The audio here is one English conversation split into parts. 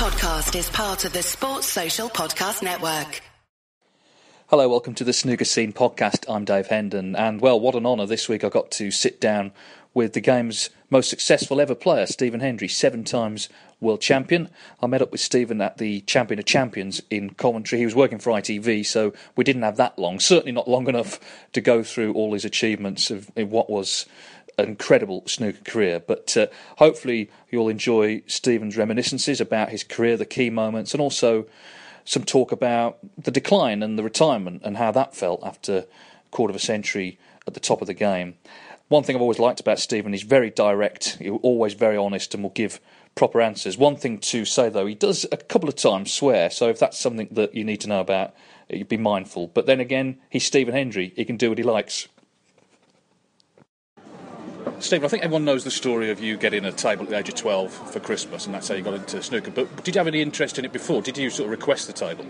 podcast is part of the Sports Social Podcast Network. Hello, welcome to the Snooker Scene podcast. I'm Dave Hendon, and well, what an honour this week I got to sit down with the game's most successful ever player, Stephen Hendry, seven times world champion. I met up with Stephen at the Champion of Champions in Coventry. He was working for ITV, so we didn't have that long, certainly not long enough to go through all his achievements of in what was an incredible snooker career. But uh, hopefully, you'll enjoy Stephen's reminiscences about his career, the key moments, and also some talk about the decline and the retirement and how that felt after a quarter of a century at the top of the game. One thing I've always liked about Stephen, he's very direct, he's always very honest, and will give proper answers. One thing to say though, he does a couple of times swear, so if that's something that you need to know about, you'd be mindful. But then again, he's Stephen Hendry, he can do what he likes. Stephen, I think everyone knows the story of you getting a table at the age of 12 for Christmas, and that's how you got into snooker. But did you have any interest in it before? Did you sort of request the table?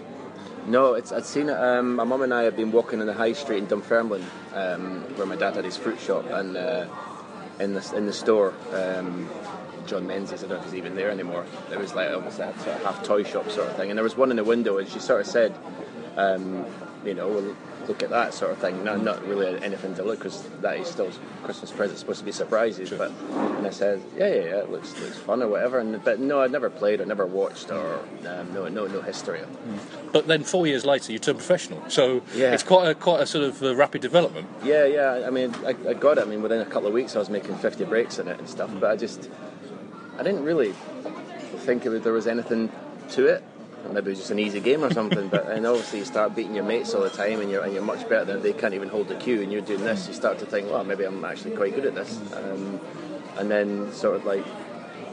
No, I'd seen it. Um, my mum and I had been walking in the high street in Dunfermline, um, where my dad had his fruit shop, and uh, in the in the store, um, John Menzies. I don't know if he's even there anymore. There was like almost a sort of half toy shop sort of thing, and there was one in the window, and she sort of said, um, you know, well, look at that sort of thing. Not, not really anything to look because that is still Christmas present, supposed to be surprises. Sure. But and I said, yeah, yeah, yeah, it looks looks fun or whatever. And but no, I'd never played, I never watched, or um, no, no, no history. But then four years later, you turned professional, so Yeah. it's quite a, quite a sort of uh, rapid development. Yeah, yeah. I mean, I, I got it. I mean, within a couple of weeks, I was making 50 breaks in it and stuff. But I just, I didn't really think there was anything to it. Maybe it was just an easy game or something. but and obviously, you start beating your mates all the time, and you're and you're much better than they can't even hold the cue, and you're doing this. You start to think, well, maybe I'm actually quite good at this. Um, and then, sort of like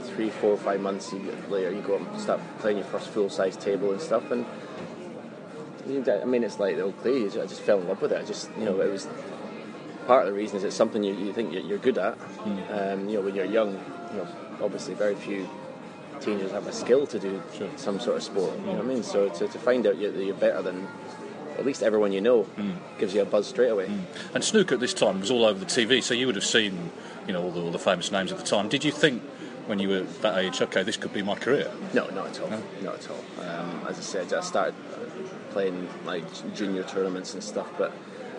three, four, five months later, you go up and start playing your first full size table and stuff, and you- I mean, it's like the old play. I just fell in love with it. I just, you know, it was part of the reason is it's something you, you think you're you're good at. Um, you know, when you're young, you know, obviously very few teenagers have a skill to do some sort of sport. You know what I mean? So to, to find out you're, that you're better than at least everyone you know gives you a buzz straight away. And snooker at this time was all over the TV, so you would have seen, you know, all the, all the famous names at the time. Did you think when you were that age, okay, this could be my career? No, not at all. Not at all. Um, as I said, I started playing like junior tournaments and stuff, but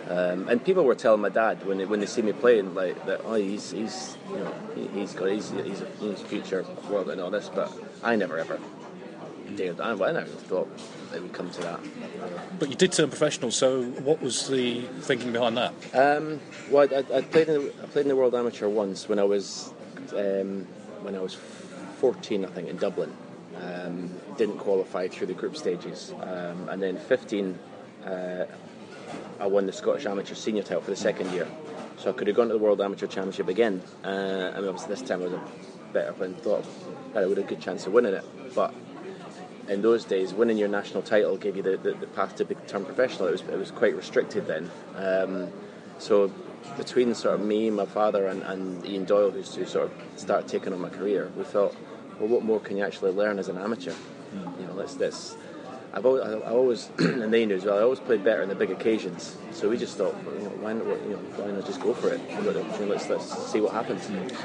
um, and people were telling my dad when they, when they see me playing like that, oh, he's he's you know he, he's got he's he's a, he's a future world and all this, but I never ever dared. I, I never thought it would come to that. But you did turn professional, so what was the thinking behind that? Um, well, I, I played in the, I played in the World Amateur once when I was um, when I was 14, I think, in Dublin. Um, didn't qualify through the group stages, um, and then 15, uh, I won the Scottish Amateur Senior title for the second year. So I could have gone to the World Amateur Championship again. Uh, I mean, obviously this time I was a better and thought that I would have a good chance of winning it, but in those days, winning your national title gave you the, the, the path to become professional. It was, it was quite restricted then. Um, so between sort of me, my father, and, and Ian Doyle, who's who sort of started taking on my career, we thought, well, what more can you actually learn as an amateur? You know, let's let's. I've always, I always and they knew as well. I always played better in the big occasions. So we just thought, you know, why not? You know, why not just go for it? We've got the opportunity, Let's let's see what happens.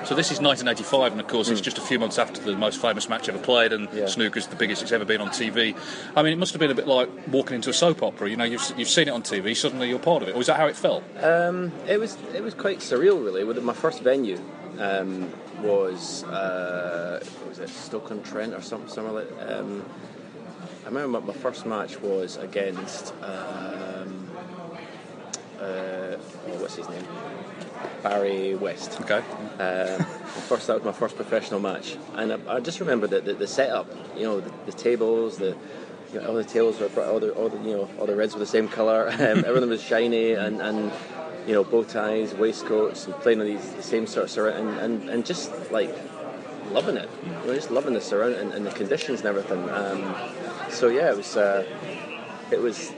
So this is 1985, and of course it's just a few months after the most famous match ever played, and Yeah. snooker's the biggest it's ever been on TV. I mean, it must have been a bit like walking into a soap opera. You know, you've, you've seen it on TV, suddenly you're part of it. Or is that how it felt? Um, it was it was quite surreal, really. With my first venue um, was uh, was it Stoke on Trent or something somewhere like. Um, I remember my, my first match was against um, uh, oh, what's his name Barry West. Okay. Um, first that was my first professional match, and I, I just remember the, the, the setup. You know, the, the tables, the you know, all the tables were all the, all the you know all the reds were the same color. Um, everything was shiny and, and you know bow ties, waistcoats, and playing on these the same sort of surround and, and, and just like loving it. You know, just loving the surround and, and the conditions and everything. Um, so yeah, it was uh, it was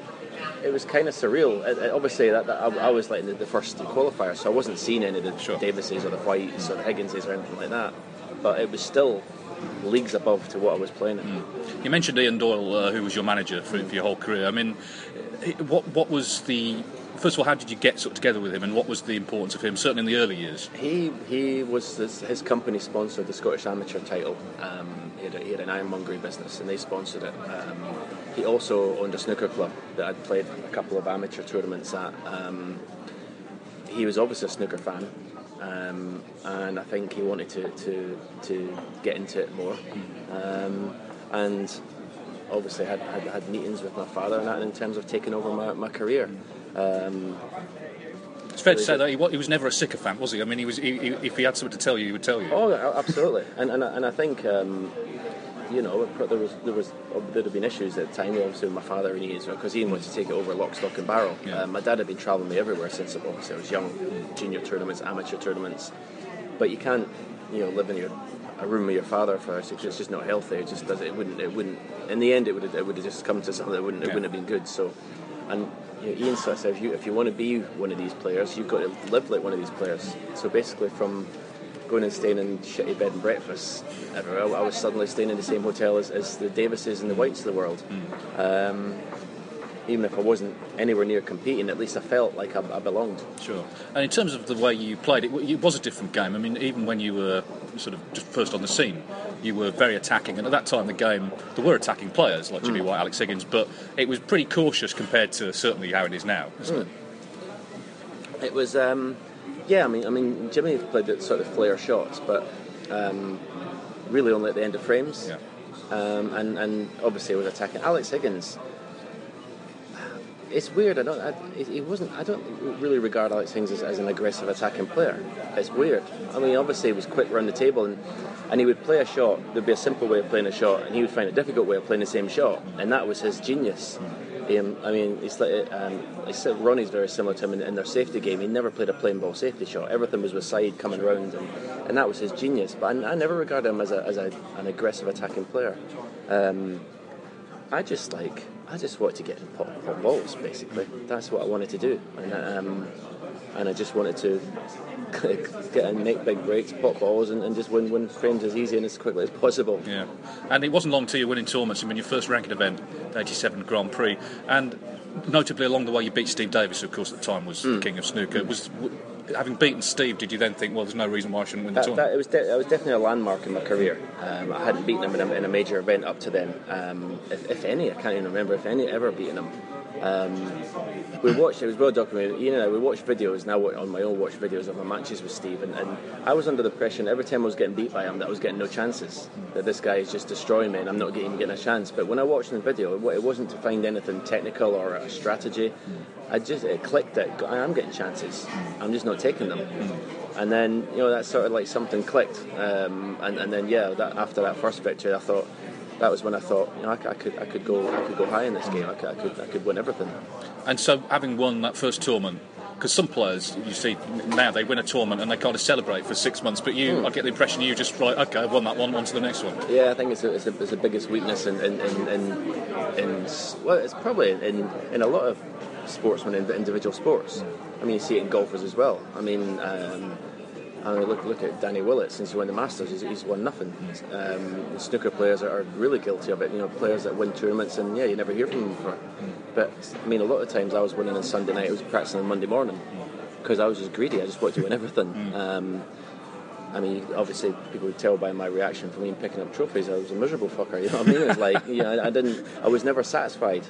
it was kind of surreal. Uh, uh, obviously, that, that I, I was like the, the first qualifier, so I wasn't seeing any of the Sure. Davises or the Whites or the Higginses or anything like that. But it was still leagues above to what I was playing at. You mentioned Ian Doyle, uh, who was your manager for, for your whole career. I mean, what what was the first of all, how did you get sort of together with him, and what was the importance of him, certainly in the early years? He he was his, his company sponsored the Scottish Amateur title. Um, he, had a, he had an ironmongery business, and they sponsored it. Um, he also owned a snooker club that I'd played a couple of amateur tournaments at. Um, he was obviously a snooker fan, um, and I think he wanted to, to, to get into it more. Um, and obviously had, had, had meetings with my father and that in terms of taking over my, my career. Um, It's fair to say that he, he was never a sycophant, was he? I mean, he was. He, he, if he had something to tell you, he would tell you. Oh, absolutely, and and, I- and I think um, you know there was there was there'd have been issues at the time, obviously with my father and Ian, because Ian wanted to take it over lock, stock, and barrel. Yeah. Um, my dad had been travelling me everywhere since obviously I was young, junior tournaments, amateur tournaments, but you can't you know live in your a room with your father for it's it's just not healthy. It just does it wouldn't it wouldn't in the end it would have, it would have just come to something that wouldn't it Yeah. wouldn't have been good. So and you know, Ian sort of said if you if you want to be one of these players, you've got to live like one of these players. So basically from going and staying in shitty bed and breakfast everywhere, I was suddenly staying in the same hotel as, as the Davises and the Whites of the world. Um, even if I wasn't anywhere near competing, at least I felt like I, I belonged. Sure. And in terms of the way you played it, it was a different game. I mean, even when you were sort of just first on the scene, you were very attacking. And at that time, the game, there were attacking players like Jimmy White, Alex Higgins, but it was pretty cautious compared to certainly how it is now, isn't it? It was, um, yeah. I mean, I mean, Jimmy played the sort of flair shots, but um, really only at the end of frames. Yeah. Um, and and obviously was attacking Alex Higgins. It's weird. I don't. I, it, wasn't. I don't really regard Alex Higgins as, as an aggressive attacking player. It's weird. I mean, obviously he was quick around the table, and and he would play a shot. There'd be a simple way of playing a shot, and he would find a difficult way of playing the same shot, and that was his genius. Um, I mean, it's like um, it's, Ronnie's very similar to him in, in their safety game. He never played a plain ball safety shot. Everything was with side coming round, and, and that was his genius. But I, I never regarded him as, a, as a, an aggressive attacking player. Um, I just like I just wanted to get in pop, pop balls. Basically, that's what I wanted to do, and um, and I just wanted to get and make big breaks, pop balls, and, and just win win frames as easy and as quickly as possible. Yeah, and it wasn't long till you were winning tournaments. I mean, your first ranking event, the '87 Grand Prix, and notably along the way you beat Steve Davis, who of course at the time was Hmm. the king of snooker. Was w- having beaten Steve, did you then think, well, there's no reason why I shouldn't win the That, tournament? that, it was de- it was definitely a landmark in my career. Um, I hadn't beaten him in a, in a major event up to then, um, if, if any. I can't even remember if any ever beaten him. Um, we watched it was well documented. And I we watched videos now on my own watch videos of my matches with Steve, and, and I was under the impression every time I was getting beat by him that I was getting no chances. That this guy is just destroying me, and I'm not getting getting a chance. But when I watched the video, it, wasn't to find anything technical or a strategy. I just it clicked that I am getting chances. I'm just not taking them. And then you know that sort of like something clicked, um, and, and then yeah, that, after that first victory, I thought that was when I thought you know I, I could I could go I could go high in this game. I could I could, I could win everything. And so, having won that first tournament, because some players you see now they win a tournament and they kind of celebrate for six months, but you, Hmm. I get the impression you just right, okay, I've won that one, on to the next one. Yeah, I think it's, a, it's, a, it's the biggest weakness in in, in, in, in well, it's probably in in a lot of sportsmen in individual sports. I mean, you see it in golfers as well. I mean. Um, I mean, look, look at Danny Willett. Since he won the Masters, he's, he's won nothing. Um, snooker players are, are really guilty of it. You know, players that win tournaments and yeah, you never hear from them for. But I mean, a lot of times I was winning on Sunday night. I was practicing on Monday morning because I was just greedy. I just wanted to win everything. Um, I mean, obviously, people would tell by my reaction from me picking up trophies, I was a miserable fucker. You know what I mean? It's like, you know, I, I didn't, I was never satisfied.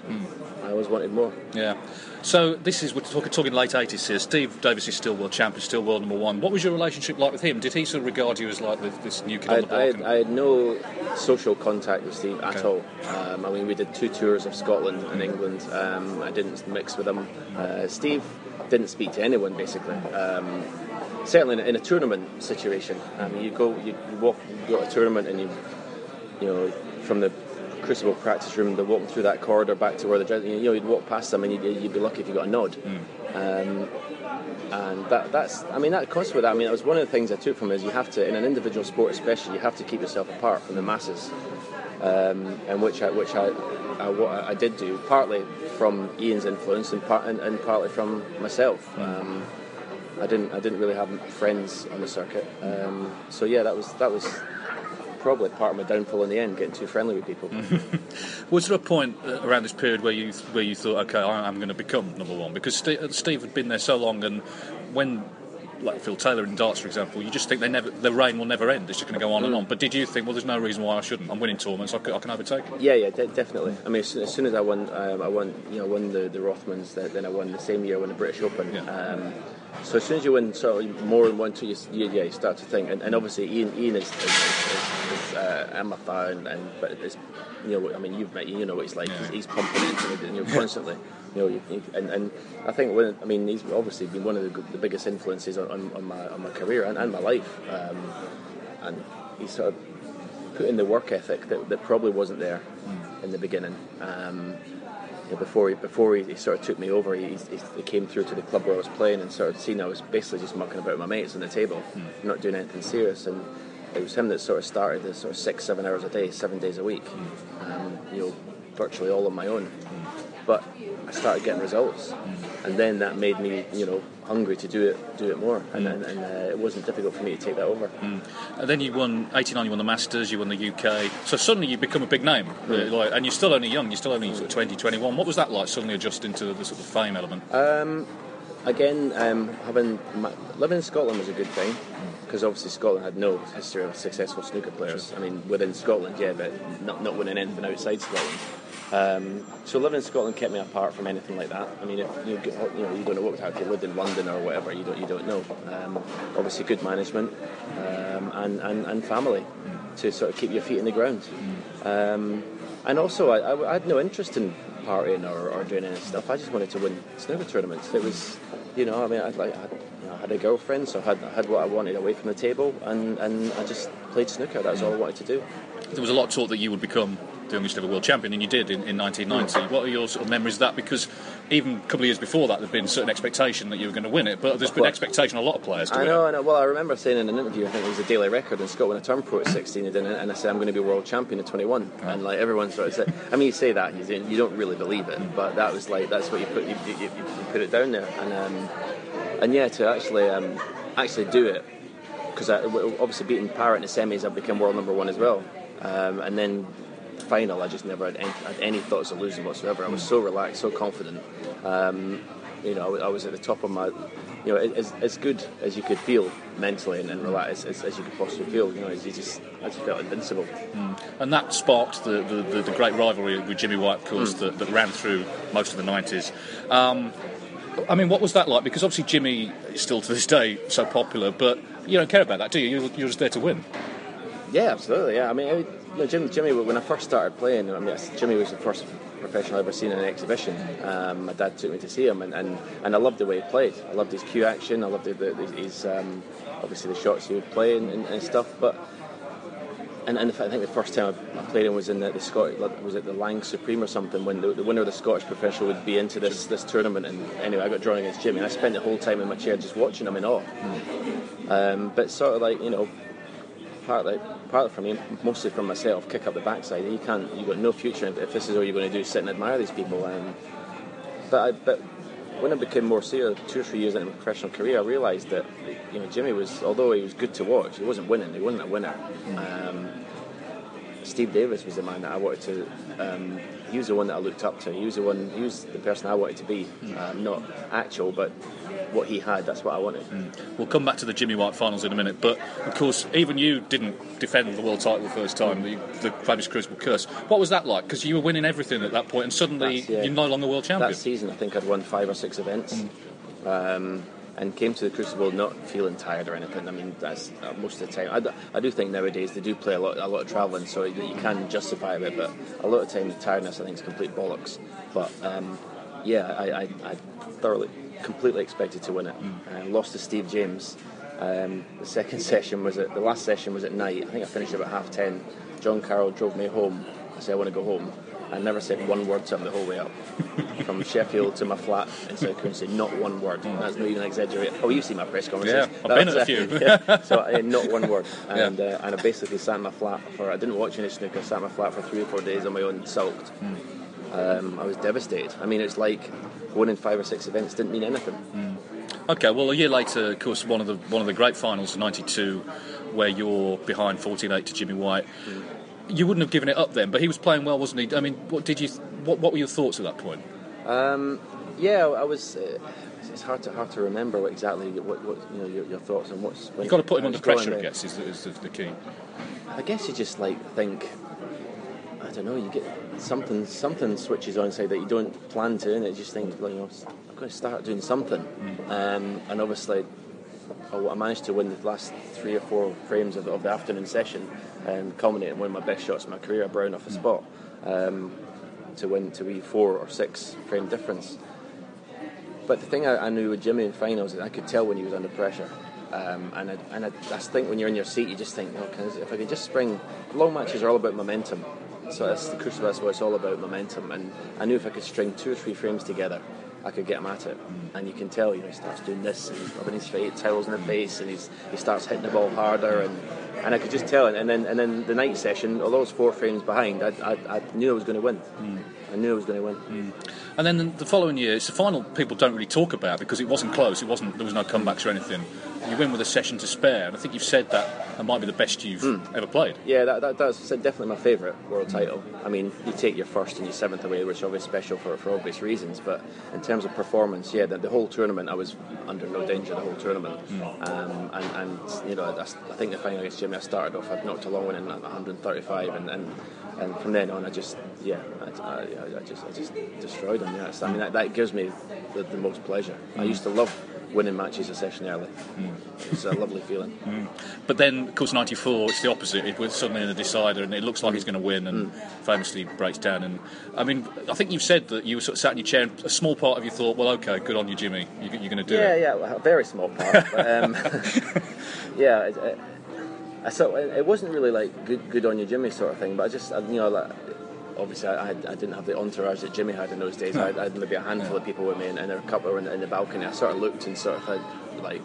I always wanted more. Yeah. So this is we're talking, talking late eighties here. Steve Davis is still world champion, still world number one. What was your relationship like with him? Did he sort of regard you as like the, this new kid I, on the block? I, had, I had no social contact with Steve at all. Um, I mean, we did two tours of Scotland and England. Um, I didn't mix with him. Uh, Steve didn't speak to anyone basically. Um, certainly in a, in a tournament situation. I mean, you go, you, you walk, you go to a tournament, and you, you know, from the Crucible practice room, they're walking through that corridor back to where the you know, you'd walk past them, and you'd, you'd be lucky if you got a nod. Um, and that, that's, I mean, that comes with that. I mean, that was one of the things I took from it is you have to, in an individual sport especially, you have to keep yourself apart from the masses, um, and which I, which I, I, what I did do, partly from Ian's influence and, part, and, and partly from myself. Um, I didn't, I didn't really have friends on the circuit, um, so yeah, that was that was probably part of my downfall in the end, getting too friendly with people. Was there a point uh, around this period where you where you thought, okay, I, am going to become number one? Because Steve, Steve had been there so long, and when like Phil Taylor in darts, for example, you just think they never the reign will never end. It's just going to go on mm. and on. But did you think, well, there's no reason why I shouldn't? I'm winning tournaments. I can, I can overtake. It. Yeah, yeah, de- definitely. I mean, as, as, soon as I won, um, I won, you know, won the the Rothmans. Then I won the same year, I won the British Open. Yeah. Um, so as soon as you win sort of more than one, two, you, you, yeah, you start to think. And, and obviously, Ian, Ian is, is, is, is uh, I'm a fan, and but it's, you know, I mean, you've met, you know what he's like. Yeah. He's, he's, pumping into it, you know, constantly. You know, you, you, and, and I think when, I mean, he's obviously been one of the, the biggest influences on, on, on, my on my career and, and my life. Um, and he's sort of put in the work ethic that, that probably wasn't there mm. in the beginning. Um, you know, before he before he, he, sort of took me over, he, he, he, came through to the club where I was playing and sort of seen I was basically just mucking about with my mates on the table, mm. not doing anything serious. And it was him that sort of started this sort of six, seven hours a day, seven days a week, mm. um, you know, virtually all on my own. Mm. But I started getting results, and then that made me, you know, hungry to do it, do it more, and, mm. and, and uh, it wasn't difficult for me to take that over. Mm. And then you won '89, you won the Masters, you won the UK, so suddenly you become a big name, mm. like, and you're still only young, you're still only sort of 20, 21. What was that like, suddenly adjusting to the sort of fame element? Um, again, um, having my, living in Scotland was a good thing because obviously Scotland had no history of successful snooker players. I mean, within Scotland, yeah, but not not winning anything outside Scotland. Um, so living in Scotland kept me apart from anything like that. I mean, if you, you know you don't know what if you lived in London or whatever, you don't you don't know. Um, obviously, good management um, and, and and family to sort of keep your feet in the ground. Um, and also, I, I, I, had no interest in partying or, or doing any stuff. I just wanted to win snooker tournaments. It was, you know, I mean, I'd like. I'd, you know, I had a girlfriend, so I had, I had what I wanted away from the table, and, and I just played snooker. That was all I wanted to do. There was a lot of talk that you would become the youngest ever world champion, and you did in, in 1990. What are your sort of memories of that? Because even a couple of years before that, there'd been certain expectation that you were going to win it, but there's been expectation on a lot of players. I know, I know. Well, I remember saying in an interview, I think it was a Daily Record in Scotland, a term pro at 16, and I said I'm going to be world champion at 21, and like everyone sort of said, I mean, you say that and you don't really believe it, but that was like that's what you put you, you, you put it down there, and um, and yeah, to actually um, actually do it because obviously beating Parrott in the semis, I became world number one as well. Um, and then final, I just never had any, had any, thoughts of losing whatsoever. I was so relaxed, so confident. Um, you know, I was at the top of my, you know, as, as good as you could feel mentally and, and relaxed as, as, you could possibly feel. You know, you just, I just felt invincible. Mm. And that sparked the, the, the, the, great rivalry with Jimmy White, of course, mm. that, that, ran through most of the 90s. Um, I mean, what was that like? Because obviously Jimmy is still to this day so popular, but you don't care about that, do you? You're, you're just there to win. Yeah, absolutely. Yeah, I mean, you know, Jimmy, Jimmy, when I first started playing, I mean, Jimmy was the first professional I ever seen in an exhibition. Um, my dad took me to see him, and, and, and I loved the way he played. I loved his cue action. I loved the, the, his um, obviously the shots he would play and, and, and stuff. But and, and I think the first time I played him was in the, the Scottish, was it the Lang Supreme or something, when the, the, winner of the Scottish professional would be into this this tournament. And anyway, I got drawn against Jimmy, and I spent the whole time in my chair just watching him in awe. Mm. Um, but sort of like you know, partly partly from me, mostly from myself, kick up the backside. You can't, you've got no future if this is all you're going to do, sit and admire these people. Um, but I, but when I became more serious, two or three years into my professional career, I realised that you know Jimmy was, although he was good to watch, he wasn't winning. He wasn't a winner. Um, Steve Davis was the man that I wanted to. Um, he was the one that I looked up to. He was the one. He was the person I wanted to be. Um, not actual, but what he had. That's what I wanted. Mm. We'll come back to the Jimmy White finals in a minute, but of course, even you didn't defend the world title the first time, the, the famous Crucible Curse. What was that like? Because you were winning everything at that point, and suddenly yeah, you're no longer world champion. That season, I think I'd won five or six events. Mm. Um, and came to the Crucible not feeling tired or anything. I mean, that's uh, most of the time. I do, think nowadays they do play a lot, a lot of travelling, so you can justify it. But a lot of times the tiredness I think is complete bollocks. But um, yeah, I, I, I, thoroughly, completely expected to win it. Mm. Uh, lost to Steve James. Um, the second session was at the last session was at night. I think I finished about half ten. John Carroll drove me home. I said I want to go home. I never said one word to him the whole way up. From Sheffield to my flat in South Queensferry, not one word. Mm. That's not even exaggerated. Oh, you've seen my press conferences. Yeah, I've been at a few. yeah, so uh, not one word. And, yeah. uh, and I basically sat in my flat for, I didn't watch any snooker, I sat in my flat for three or four days on my own, sulked. Mm. Um, I was devastated. I mean, it's like winning five or six events didn't mean anything. Mm. Okay, well, a year later, of course, one of the one of the great finals, '92, where you're behind 14-8 to Jimmy White. You wouldn't have given it up then, but he was playing well, wasn't he? I mean, what did you? What, what were your thoughts at that point? Um, yeah, I was. Uh, it's hard to hard to remember what exactly what, what you know your, your thoughts on what's. You've got to put him under pressure, I guess, is, is the, the key. I guess you just like think. I don't know. You get something. Something switches on side that you don't plan to, and it just think, well, you know, I've got to start doing something. Um, and obviously, I managed to win the last three or four frames of, of the afternoon session, and culminate in one of my best shots of my career, a brown off a spot, um, to win to be four or six frame difference. But the thing I, I knew with Jimmy in finals, is I could tell when he was under pressure. Um, and I, and I, I think when you're in your seat, you just think, oh, I- if I could just spring. Long matches are all about momentum. So that's the Crucible, that's what it's all about momentum. And I knew if I could string two or three frames together, I could get him at it. And you can tell, you know, he starts doing this, and he's rubbing his face, towels in the face, and he's, he starts hitting the ball harder. And, and I could just tell. And then, and then the night session, although I was four frames behind, I, I, I knew I was going to win. Hmm. I knew I was going to win. Hmm. And then the following year, it's the final people don't really talk about because it wasn't close. It wasn't. There was no comebacks or anything. You win with a session to spare, and I think you've said that that might be the best you've ever played. Yeah, that, that, that's definitely my favourite world title. I mean, you take your first and your seventh away, which are obviously special for, for obvious reasons, but in terms of performance, yeah, the, the whole tournament, I was under no danger the whole tournament. Um, and, and, you know, that's, I think the final against Jimmy, I started off, I'd knocked a long one in at 135, and, and, and from then on, I just, yeah, I, I, I just, I just destroyed him. Yeah, So, I mean, that, that gives me the, the most pleasure. I used to love winning matches a session early. It's a lovely feeling. But then, of course, '94, it's the opposite. It was suddenly in the decider, and it looks like he's going to win, and famously breaks down. And I mean, I think you've said that you were sort of sat in your chair, and a small part of you thought, "Well, okay, good on you, Jimmy. You, you're going to do yeah, it." yeah, well, a very small part. but, um, yeah, it, it, I saw it wasn't really like good, good on you, Jimmy sort of thing. But I just, I- you know, like, obviously I, had, I didn't have the entourage that Jimmy had in those days. I, had, I had maybe a handful of people with me, and, and a couple were in, in the balcony. I sort of looked and sort of had like,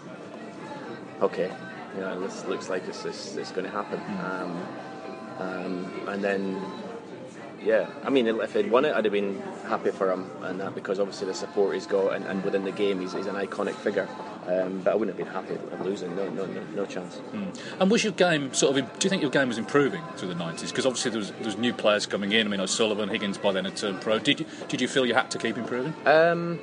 okay, you know, this looks like it's it's, it's going to happen. Um, um, and then yeah, I mean, if he'd won it, I'd have been happy for him, and that because obviously the support he's got, and, and within the game, he's, he's an iconic figure. Um, but I wouldn't have been happy at losing. No, no, no, no chance. And was your game sort of? Do you think your game was improving through the '90s? Because obviously there was, there was new players coming in. I mean, O'Sullivan, Higgins by then had turned pro. Did you did you feel you had to keep improving? Um,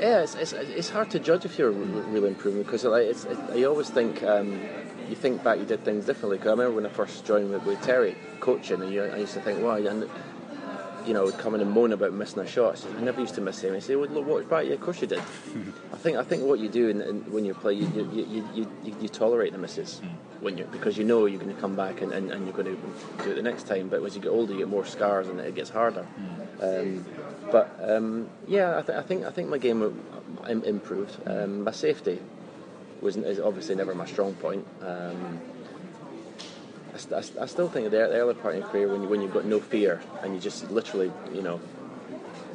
yeah, it's, it's, it's hard to judge if you're really improving because like, it's, it, you always think um, you think back you did things differently. Because I remember when I first joined with, with Terry coaching, and you, I used to think, wow, you, you know, would come in and moan about missing a shot. I, never used to miss him. I say, well, look, what's back? Yeah, of course you did. I think I think what you do in, in, when you play, you you, you, you, you, tolerate the misses when you because you know you're going to come back and, and, and you're going to do it the next time. But as you get older, you get more scars and it gets harder. Um, but um, yeah, I, th- I think I think my game uh, improved. Um, my safety was is obviously never my strong point. Um, I, I I still think the, the early part of your career when you when you've got no fear and you just literally you know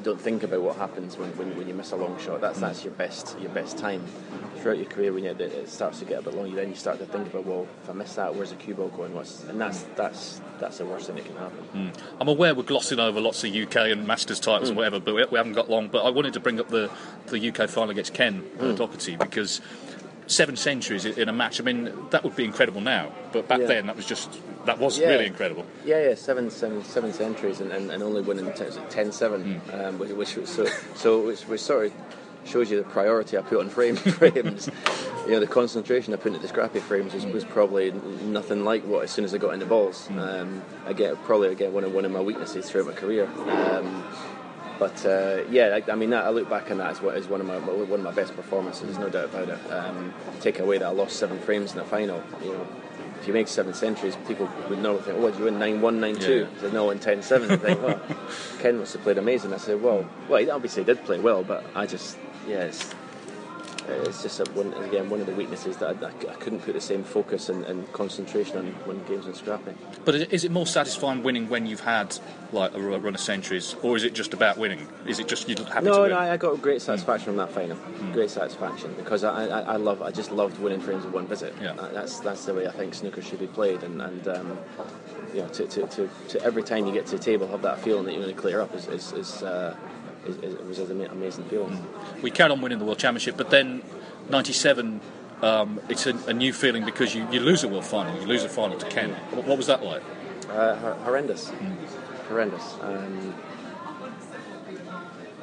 don't think about what happens when, when, when you miss a long shot. That's that's your best your best time throughout your career. When you, it starts to get a bit long, then you start to think about well, if I miss that, where's the cue ball going? What's and that's that's that's the worst thing that can happen. I'm aware we're glossing over lots of UK and Masters titles and whatever, but we, we haven't got long. But I wanted to bring up the the UK final against Ken uh, Doherty because seven centuries in a match. I mean, that would be incredible now, but back Yeah. then that was just that was Yeah. really incredible. Yeah, yeah, seven, seven, seven centuries and, and, and only winning t- was 10-7, um, which, which was so so which, which sort of shows you the priority I put on frame frames. you know, the concentration I put into the scrappy frames was, was probably nothing like what as soon as I got into balls. Um, I get probably again one of one of my weaknesses throughout my career. Um, but uh, yeah, I, I mean, that, I look back on that as, one of my one of my best performances. There's no doubt about it. Um, take away that I lost seven frames in the final. You know, if you make seven centuries, people would normally think, "Oh, did you win nine one, nine two?" Yeah. Said, "No, in 10-7. I think, well, Ken must have played amazing. I said, "Well, well, he obviously did play well, but I just, yeah, it's." It's just a, one, again one of the weaknesses that I, I couldn't put the same focus and, and concentration on when games were scrappy. But is it more satisfying winning when you've had like a run of centuries, or is it just about winning? Is it just you're happy to No, win? no, I got great satisfaction from that final. Great satisfaction because I, I, I love, I just loved winning frames with one visit. Yeah. Uh, That's that's the way I think snooker should be played, and and um, you know, to, to, to, to every time you get to the table, have that feeling that you're going to clear up is is, is, uh, is, is was an ama- amazing feeling. we carried on winning the world championship, but then '97 um, it's a, a, new feeling because you, you lose a World Final, you lose a final to Ken. What, what was that like? Uh, horrendous, mm. horrendous. Um,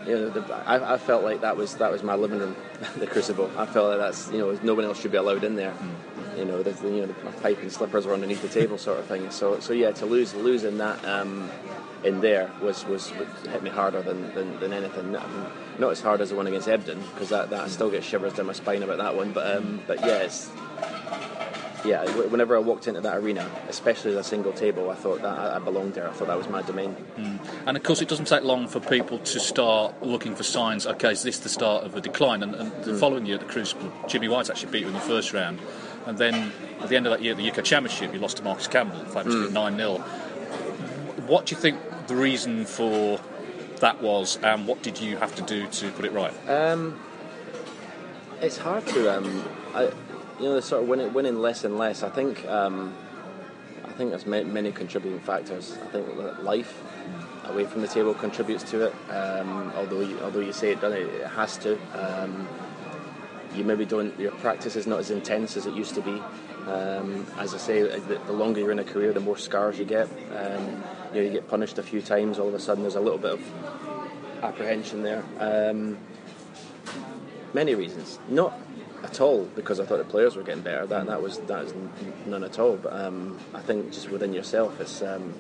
you know, the, I, I, felt like that was that was my living room, the Crucible. I felt like that's you know no one else should be allowed in there. Mm. You know, the, you know, the, my pipe and slippers were underneath the table, sort of thing. So, so yeah, to lose losing that um, in there was, was, hit me harder than, than, than anything. Not, not, as hard as the one against Ebdon because that, that I still get shivers down my spine about that one. But um, but yeah, yeah, whenever I walked into that arena, especially as a single table, I thought that I belonged there. I thought that was my domain. Mm. And of course, it doesn't take long for people to start looking for signs. Okay, is this the start of a decline? And, and the mm. following year at the Crucible, Jimmy White actually beat you in the first round. And then at the end of that year, the UK Championship, you lost to Marcus Campbell, famously mm. 9 0. What do you think the reason for that was, and what did you have to do to put it right? Um, it's hard to. Um, I, you know, they're sort of winning, winning less and less. I think um, I think there's many, contributing factors. I think life away from the table contributes to it. Um, although you, although you say it doesn't, it has to. Um, you maybe don't. Your practice is not as intense as it used to be. Um, as I say, the, the, longer you're in a career, the more scars you get. Um, you know, you get punished a few times. All of a sudden, there's a little bit of apprehension there. Um, many reasons. Not at all because I thought the players were getting better. That that was that is none at all. But um, I think just within yourself, it's um,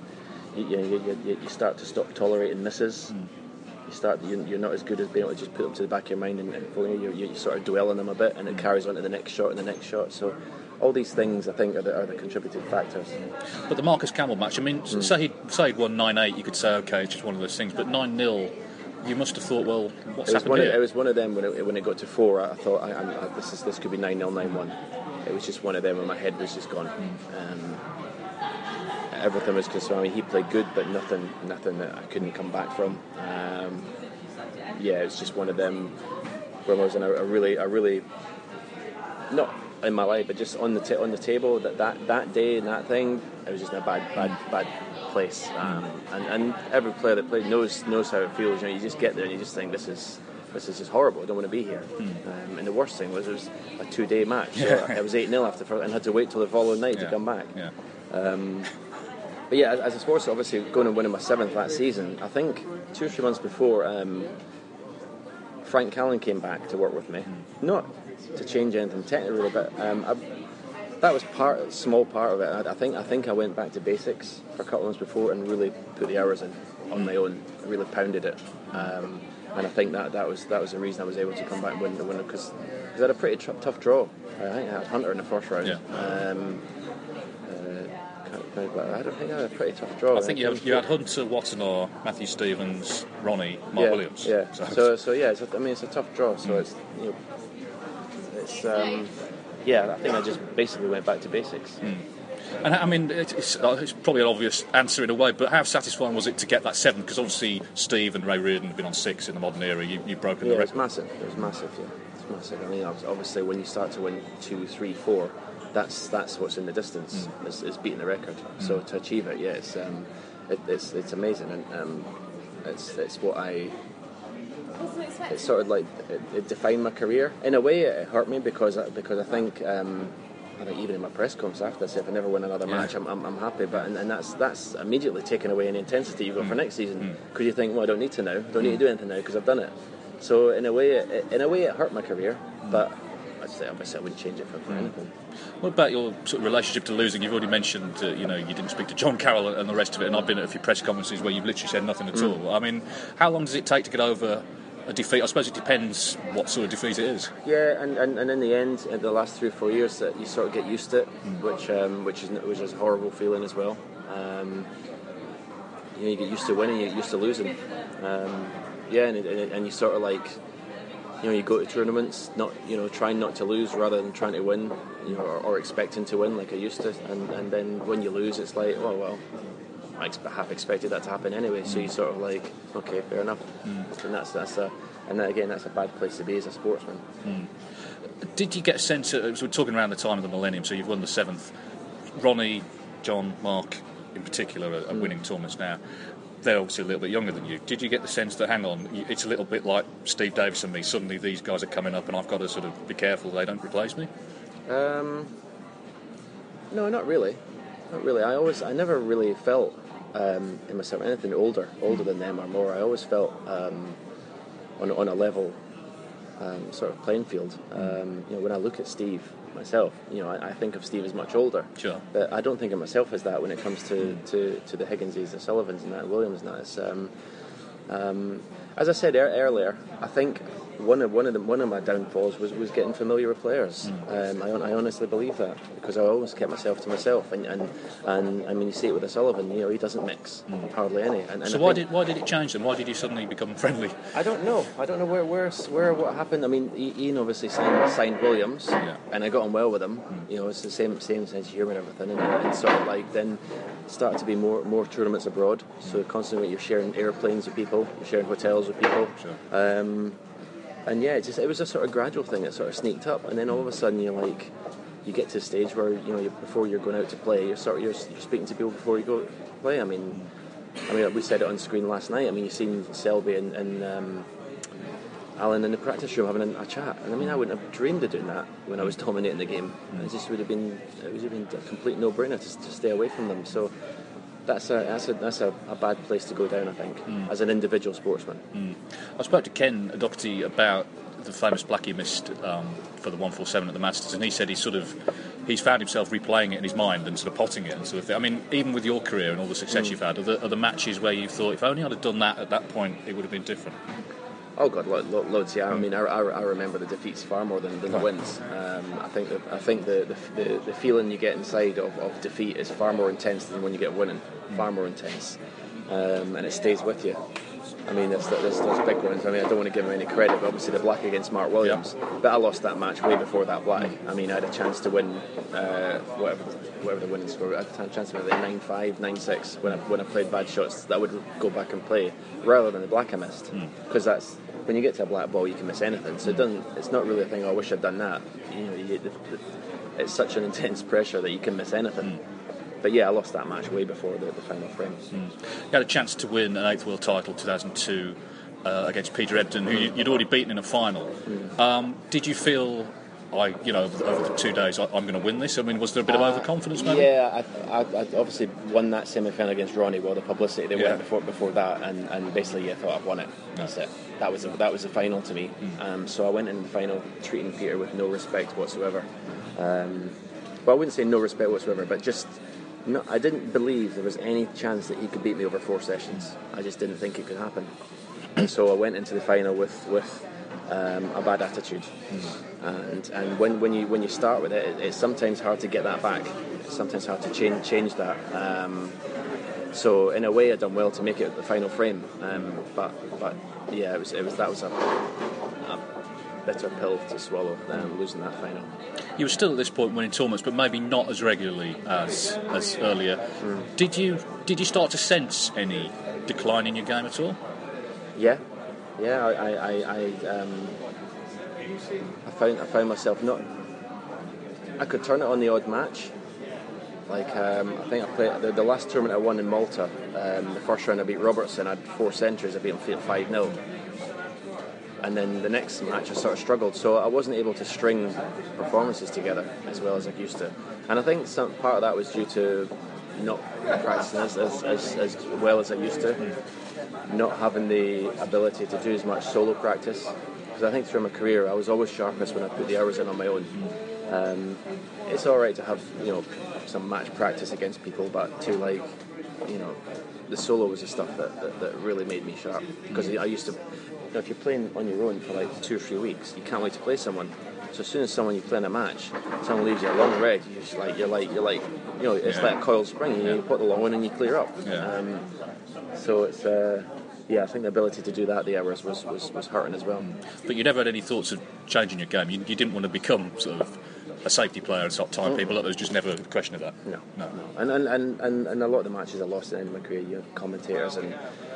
you, you, you, you, start to stop tolerating misses. Mm. You start you're not as good as being able to just put them to the back of your mind and, and you, you, sort of dwell on them a bit, and it mm. carries on to the next shot and the next shot. So. All these things, I think, are the, are the contributing factors. But the Marcus Campbell match, I mean, mm. say he'd, say he'd won 9 8, you could say, okay, it's just one of those things. But 9 0 you must have thought, well, what's it happened here? Of, it was one of them when it, when it got to four. I thought, I, I, this is this could be nine 0 nine one. It was just one of them, and my head was just gone. Um, everything was concerned. I mean, he played good, but nothing, nothing that I couldn't come back from. Um, yeah, it's just one of them where I was in a, a really, a really not in my life, but just on the t- on the table that, that that day and that thing, it was just in a bad, bad, bad place. Um, and, and every player that played knows knows how it feels. You know, you just get there and you just think this is this is just horrible. I don't want to be here. Hmm. Um, and the worst thing was it was a two day match. So yeah. it was eight 0 after first, and had to wait till the following night yeah. to come back. Yeah. Um, but yeah, as a sports, obviously going and winning my seventh that season. I think two or three months before, um, Frank Callan came back to work with me. Hmm. Not to change anything technically, but um, I, that was part, small part of it. I, I, think I think I went back to basics for a couple of months before and really put the hours in on my own. I really pounded it, um, and I think that that was that was the reason I was able to come back and win the winner because I had a pretty tr- tough draw. I think I had Hunter in the first round. Yeah. Um, uh, I don't think I had a pretty tough draw. I think you, have, you had Hunter, Watanabe, Matthew Stevens, Ronnie, Mark yeah, Williams. Yeah. So, so, so yeah. It's a, I mean, it's a tough draw. So mm. it's you know, it's. Um, yeah, I think I just basically went back to basics. Mm. And I mean, it's, it's, probably an obvious answer in a way, but how satisfying was it to get that seven? Because obviously Steve and Ray Reardon have been on six in the modern era. You, have broken yeah, the record. It was massive. It was massive. Yeah, it's massive. I mean, obviously when you start to win two, three, four, that's that's what's in the distance. Mm. Is, is beating the record. Mm. So to achieve it, yeah, it's um, it, it's it's amazing, and um, it's it's what I it sort of like it, it, defined my career. In a way, it hurt me because because I think. Um, I think even in my press conference after I said if I never win another yeah. match, I'm, I'm, I'm, happy. But and, and, that's that's immediately taken away any intensity you've got mm. for next season because mm. you think, well, I don't need to now. I don't need to mm. do anything now because I've done it. So in a way, it, in a way, it hurt my career. Mm. But I'd say obviously I wouldn't change it for, for mm. anything. What about your sort of relationship to losing? You've already mentioned, uh, you know, you didn't speak to John Carroll and the rest of it, and I've been at a few press conferences where you've literally said nothing at mm. all. I mean, how long does it take to get over a defeat? I suppose it depends what sort of defeat it is. Yeah, and, and, and in the end, in the last three or four years, that you sort of get used to it, mm. which um, which is which is a horrible feeling as well. Um, you, know, you get used to winning, you get used to losing. Um, yeah, and, and, and you sort of like you know you go to tournaments not you know trying not to lose rather than trying to win you know or, or expecting to win like I used to and, and then when you lose it's like oh well I half expected that to happen anyway. So you sort of like, okay, fair enough. Mm. And that's that's a, and again, that's a bad place to be as a sportsman. Mm. Did you get a sense? Of, so we're talking around the time of the millennium. So you've won the seventh. Ronnie, John, Mark, in particular, are, are mm. winning tournaments now. They're obviously a little bit younger than you. Did you get the sense that, hang on, it's a little bit like Steve Davis and me? Suddenly these guys are coming up, and I've got to sort of be careful they don't replace me. Um, no, not really. Not really. I always, I never really felt um, in myself anything older, older than them or more. I always felt um, on on a level um, sort of playing field. Um, you know, when I look at Steve myself, you know, I, I think of Steve as much older. Sure. But I don't think of myself as that when it comes to, to, to the Higginses, the Sullivans, and that Williams. And that. Um, um, as I said er- earlier, I think one of one of the, one of my downfalls was, was getting familiar with players. Um, I, I honestly believe that because I always kept myself to myself, and and, and I mean you see it with the Sullivan, you know he doesn't mix hardly any. And, and So I why did why did it change then? Why did you suddenly become friendly? I don't know. I don't know where where where what happened. I mean, Ian obviously signed, signed Williams, Yeah. and I got on well with him. You know, it's the same same sense of humour and everything, and, and sort of like then started to be more more tournaments abroad. So constantly you're sharing airplanes with people, you're sharing hotels with people. Sure. Um, and yeah, it just it was a sort of gradual thing that sort of sneaked up, and then all of a sudden you're like. You get to a stage where you know you before you're going out to play, you're sort of you're, you're speaking to people before you go play. I mean, I mean, we said it on screen last night. I mean, you've seen Selby and, and um, Alan in the practice room having a, a chat, and I mean, I wouldn't have dreamed of doing that when I was dominating the game. It just would have been it would have been a complete no-brainer to, to stay away from them. So that's a that's a that's a, a bad place to go down. I think mm. as an individual sportsman. Mm. I spoke to Ken Doherty about the famous black he missed um, for the 147 at the Masters, and he said he sort of he's found himself replaying it in his mind and sort of potting it and sort of thing. I mean, even with your career and all the success mm. you've had, are the, are the matches where you thought if only I'd have done that at that point, it would have been different? Oh God, lo- lo- loads. Yeah, I mean, I, I, I remember the defeats far more than, than the wins. Um, I think the, I think the, the, the, feeling you get inside of, of defeat is far more intense than when you get winning. Far more intense, um, and it stays with you. I mean, there's, those big ones. I mean, I don't want to give him any credit, but obviously the black against Mark Williams. But I lost that match way before that black. I mean, I had a chance to win uh, whatever whatever the winning score. I had a chance to win at 9-5, 9-6 when I when I played bad shots. That I would go back and play rather than the black I missed because that's when you get to a black ball, you can miss anything. So it doesn't. It's not really a thing. Oh, I wish I'd done that. You know, you, the, the, it's such an intense pressure that you can miss anything. But yeah, I lost that match way before the, the final frame. You had a chance to win an eighth world title 2002 uh, against Peter Ebdon, who you- you'd already beaten in a final. Um, did you feel, I, you know, over the, two days, I, I'm going to win this? I mean, was there a bit of overconfidence, maybe? Yeah, I, I, I obviously won that semi final against Ronnie. Well, the publicity they Yeah. went before before that, and, and basically, yeah, I thought I've won it. That's it. That was a, that was the final to me. Um, so I went in the final treating Peter with no respect whatsoever. Um, well, I wouldn't say no respect whatsoever, but just no, I didn't believe there was any chance that he could beat me over four sessions. I just didn't think it could happen. And so I went into the final with with um, a bad attitude, and and when, when you when you start with it, it, it's sometimes hard to get that back. It's sometimes hard to change change that. Um, so in a way, I done well to make it the final frame, um, but but yeah, it was it was that was a, a bitter pill to swallow, um, losing that final. You were still at this point winning tournaments, but maybe not as regularly as as earlier. Did you did you start to sense any decline in your game at all? Yeah, yeah. I, I, I, um, I found I found myself not. I could turn it on the odd match. Like um, I think I played the, the last tournament I won in Malta. Um, the first round I beat Robertson. I had four centuries. I beat him five 0 And then the next match I sort of struggled, so I wasn't able to string performances together as well as I used to. And I think some part of that was due to not practicing as, as, as, as well as I used to not having the ability to do as much solo practice. Because I think through my career, I was always sharpest when I put the hours in on my own. Um, it's all right to have you know some match practice against people, but to like you know the solo was the stuff that, that, that really made me sharp. Because I used to, you know, if you're playing on your own for like two or three weeks, you can't wait to play someone. So as soon as someone you play in a match, someone leaves you a long red, you just like you're like you're like you know it's Yeah. like a coiled spring. You put the long one and you clear up. Yeah. Um, so it's uh, yeah, I think the ability to do that the hours was, was, was hurting as well. But you never had any thoughts of changing your game. You, you didn't want to become sort of a safety player and start tying mm. people up. There was just never a question of that. No, No. And, and, and, and, and a lot of the matches I lost in the end of my career, you have commentators and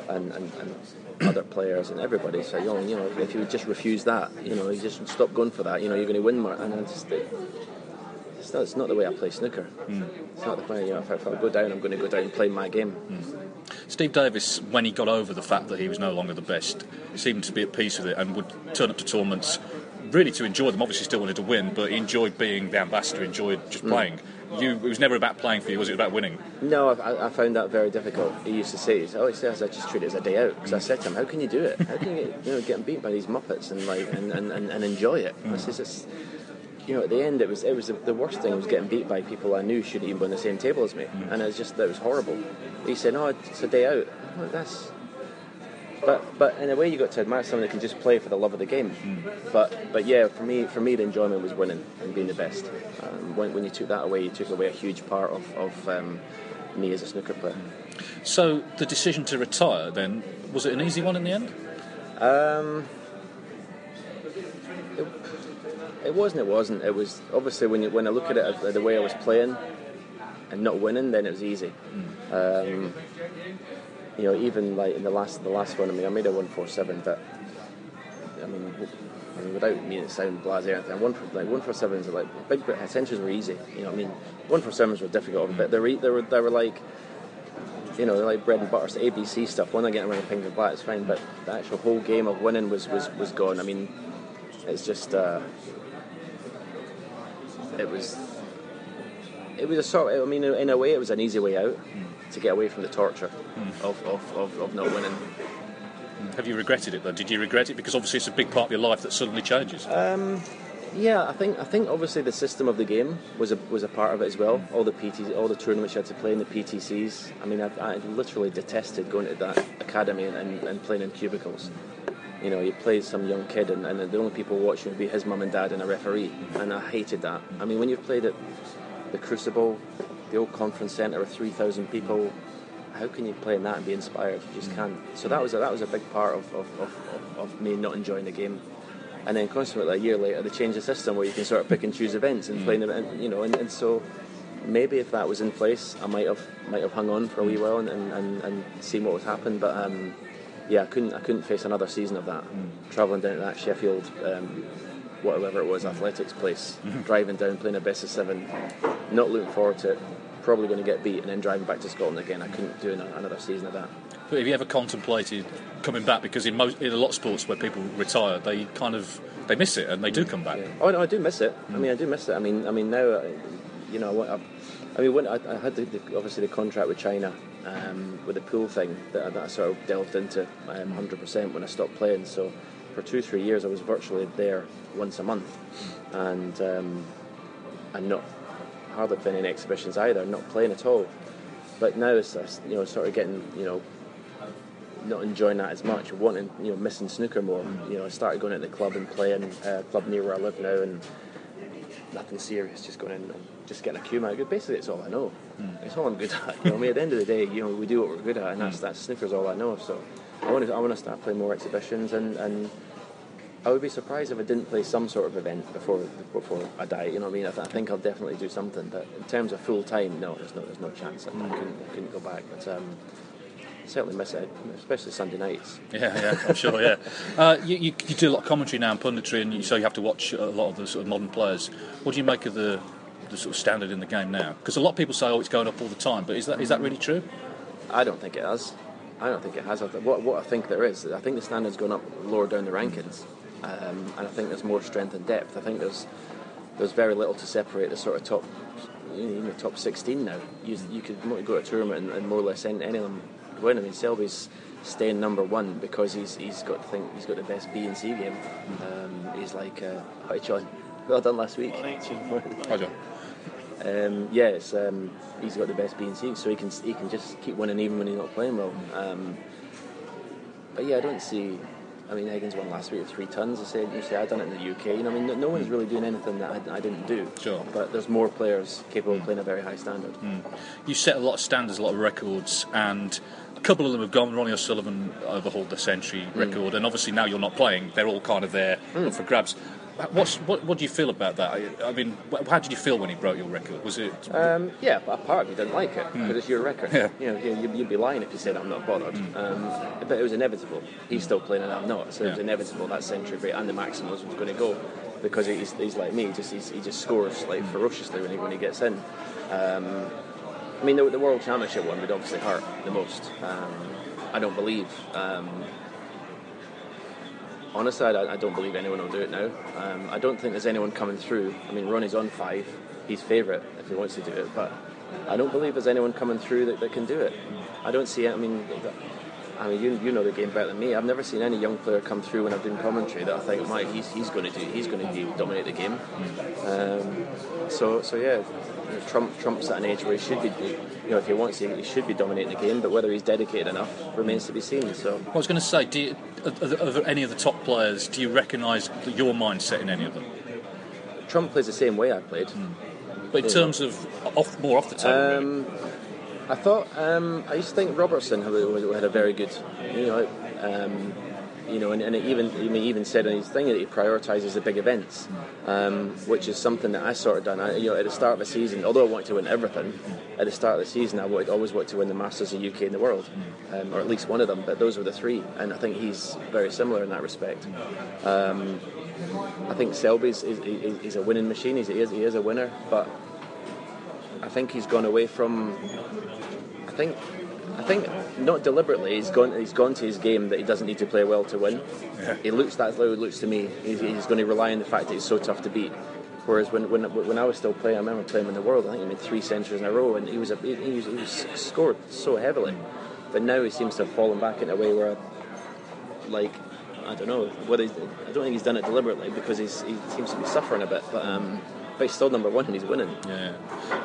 and, and, and other players and everybody say, you know, you know, if you would just refuse that, you know, you just stop going for that, you know, you're going to win more. And I just, it, it's not, it's not the way I play snooker. Mm. It's not the way, you know, if I, if I go down, I'm going to go down and play my game. Mm. Steve Davis, when he got over the fact that he was no longer the best, seemed to be at peace with it and would turn up to tournaments really to enjoy them. Obviously, still wanted to win, but he enjoyed being the ambassador, enjoyed just mm. playing. You, it was never about playing for you, was it about winning? No, I, I found that very difficult. He used to say, "Oh, he says I just treat it as a day out." Because I mm. said to him, "How can you do it? How can you, get, you know, getting beat by these muppets and like and, and, and, and enjoy it?" I mm. says, "It's." You know, at the end, it was it was the, the worst thing was getting beat by people I knew shouldn't even be on the same table as me, and it was just that was horrible. He said, "No, it's a day out." Like, that's but but in a way, you got to admire someone that can just play for the love of the game. But but yeah, for me for me the enjoyment was winning and being the best. Um, when, when you took that away, you took away a huge part of, of um, me as a snooker player. So the decision to retire then was it an easy one in the end? Um, it, it wasn't. It wasn't. It was obviously when you, when I look at it uh, the way I was playing and not winning, then it was easy. Um, you know, even like in the last the last one, I mean, I made a one four seven, but I mean, I mean, without meaning to sound blasé or anything, one for like one four sevens are like big bit essentials were easy. You know, I mean, one four sevens were difficult, but they were they were they were like. You know, like bread and butter, so ABC stuff. When I get around a pink and black, it's fine. But the actual whole game of winning was was, was gone. I mean, it's just uh, it was it was a sort. Of, I mean, in a way, it was an easy way out to get away from the torture hmm. of, of, of, of not winning. Hmm. Have you regretted it though? Did you regret it? Because obviously it's a big part of your life that suddenly changes. Um, yeah, I think I think obviously the system of the game was a was a part of it as well. All the PTs, all the tournaments you had to play in the PTCs. I mean, I, I literally detested going to that academy and, and, and playing in cubicles. You know, you play some young kid, and, and the only people watching would be his mum and dad and a referee, and I hated that. I mean, when you've played at the Crucible, the old conference centre with three thousand people, how can you play in that and be inspired? You just can't. So that was a, that was a big part of, of, of, of, me not enjoying the game. And then consequently, a year later, they changed the system where you can sort of pick and choose events and play them, and, you know, and, and so maybe if that was in place, I might have might have hung on for a wee while and, and, and, seen what would happen. But um, yeah, I couldn't I couldn't face another season of that. Travelling down to that Sheffield, um, whatever it was, athletics place, driving down, playing a best of seven, not looking forward to it. Probably going to get beat, and then driving back to Scotland again. I couldn't do another season of that. But have you ever contemplated coming back? Because in most, in a lot of sports where people retire, they kind of they miss it and they do come back. Oh no, I do miss it. I mean, I do miss it. I mean, I mean now, uh, you know, I, I mean, when I, I had the, the, obviously the contract with China um, with the pool thing that, that I sort of delved into um, 100% when I stopped playing. So for two, three years, I was virtually there once a month, and um, and not hardly been in exhibitions either, not playing at all. But now it's you know sort of getting you know not enjoying that as much, wanting you know missing snooker more. You know, I started going to the club and playing uh, club near where I live now, and nothing serious, just going in and just getting a cue out. Basically, it's all I know. It's all I'm good at. You know, I mean, at the end of the day, you know, we do what we're good at, and that's that's snooker's all I know. So I want to I want to start playing more exhibitions, and and I would be surprised if I didn't play some sort of event before before I die. You know what I mean? I, th- I think I'll definitely do something, but in terms of full time, no, there's no there's no chance. I, I couldn't I couldn't go back, but. Um, Certainly miss it, especially Sunday nights. Yeah, yeah, I'm sure. Yeah, uh, you, you, you do a lot of commentary now and punditry, and you, so you have to watch a lot of the sort of modern players. What do you make of the the sort of standard in the game now? Because a lot of people say, "Oh, it's going up all the time," but is that is that really true? I don't think it has. I don't think it has. I th- What, what I think there is, I think the standard's gone up lower down the rankings, um, and I think there's more strength and depth. I think there's there's very little to separate the sort of top, you know, top 16 now. You, you could go to a tournament and, and more or less any, any of them win. I mean, Selby's staying number one because he's he's got I think he's got the best B and C game. Um, he's like, uh, hi John, well done last week. Hi, John. Um, yeah, it's, um, he's got the best B and C, so he can he can just keep winning even when he's not playing well. Um, but yeah, I don't see. I mean, Higgins won last week with three tons. I said, you say I done it in the UK. You know, I mean, no, no one's really doing anything that I, I didn't do. Sure. But there's more players capable of playing a very high standard. You set a lot of standards, a lot of records, and a couple of them have gone. Ronnie O'Sullivan overhauled the century record, and obviously now you're not playing. They're all kind of there up for grabs. What's, what, what do you feel about that? I, I mean, how did you feel when he broke your record? Was it? Um, yeah, but a part of me didn't like it because it's your record. Yeah. You know, you- you'd, you'd be lying if you said I'm not bothered. Um, but it was inevitable. He's still playing and I'm not, so it was inevitable that century break and the maximums was going to go because he's, he's like me. Just he's, he just scores like ferociously when he when he gets in. Um, I mean, the, the World Championship one would obviously hurt the most. Um, I don't believe. Honestly, I, I, don't believe anyone will do it now. Um, I don't think there's anyone coming through. I mean, Ronnie's on five. He's favourite if he wants to do it, but I don't believe there's anyone coming through that, that can do it. I don't see it. I mean, I mean, you, you know the game better than me. I've never seen any young player come through when I've done commentary that I think, Mike, he's, he's going to do, he's going to dominate the game. Um, so, so yeah, Trump Trump's at an age where he should be, you know, if he wants to, he should be dominating the game. But whether he's dedicated enough remains to be seen. So, I was going to say, do you, of any of the top players, do you recognise your mindset in any of them? Trump plays the same way I played. Mm. But in terms of off, more off the table. Um, I thought um, I used to think Robertson had, a very good, you know, um, you know, and, and even he even said in his thing that he prioritises the big events, um, which is something that I sort of done. I, you know, at the start of the season, although I wanted to win everything, at the start of the season, I always wanted to win the Masters of UK and the world, um, or at least one of them. But those were the three, and I think he's very similar in that respect. Um, I think Selby's is, is, is, a winning machine. He's, he, is, he is a winner, but I think he's gone away from. I think, I think not deliberately. He's gone. He's gone to his game that he doesn't need to play well to win. Yeah. He looks that's how it looks to me. He's, he's, going to rely on the fact that he's so tough to beat. Whereas when, when, when I was still playing, I remember playing in the world. I think he made three centuries in a row, and he was a, he, he, was, he was scored so heavily. But now he seems to have fallen back in a way where, like, I don't know whether I don't think he's done it deliberately because he seems to be suffering a bit. But um, he's still number one and he's winning. Yeah.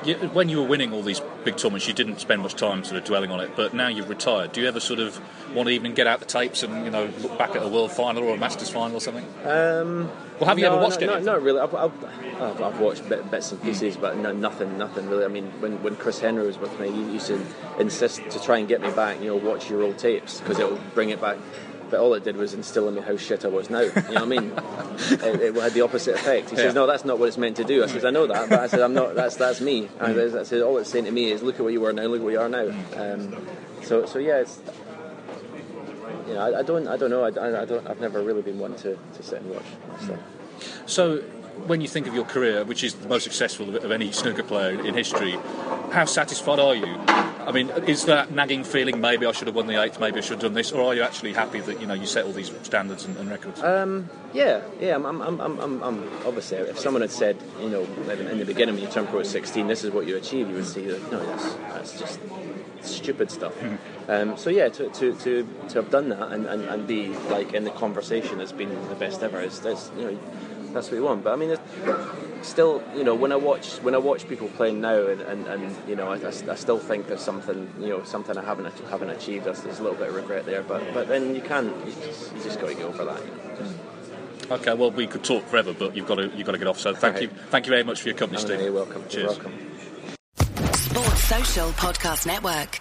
yeah. When you were winning all these big tournaments, you didn't spend much time sort of dwelling on it. But now you've retired. Do you ever sort of want to even get out the tapes and you know look back at a World Final or a Masters Final or something? Um, well, have you no, ever watched no, it? No, not really. I've, I've, I've watched bit, bits and pieces, mm. but no, nothing, nothing really. I mean, when, when Chris Henry was with me, he used to insist to try and get me back. You know, watch your old tapes because it'll bring it back but all it did was instill in me how shit I was now. You know what I mean? it, it, had the opposite effect. He yeah. says, "No, that's not what it's meant to do." I says, "I know that," but I said, "I'm not. That's that's me." And mm. I said, "All it's saying to me is, look at what you were now. Look at what you are now." Mm. Um, so so yeah, it's you know, I, I, don't I don't know. I, I, don't. I've never really been one to, to sit and watch. So. so when you think of your career, which is the most successful of any snooker player in history, how satisfied are you? I mean, is that nagging feeling maybe I should have won the eighth, maybe I should have done this, or are you actually happy that you know you set all these standards and, and records? Um, yeah, yeah. I'm, I'm, I'm, I'm, I'm, obviously if someone had said, you know, in the beginning when you turned pro at 16, this is what you achieve, you would see that no, that's that's just stupid stuff. Mm-hmm. Um, so yeah, to, to, to, to have done that and, and, and be like in the conversation has been the best ever. It's, it's you know that's what you want. But I mean, still, you know, when I watch when I watch people playing now, and, and, and you know, I, I, still think there's something, you know, something I haven't haven't achieved. There's, there's a little bit of regret there, but but then you can you just, you just got to get over that. You know, Okay, well, we could talk forever, but you've got to you've got to get off. So thank right. you, thank you very much for your company, oh, Steve. you're welcome. Cheers. You're welcome. Sports Social Podcast Network.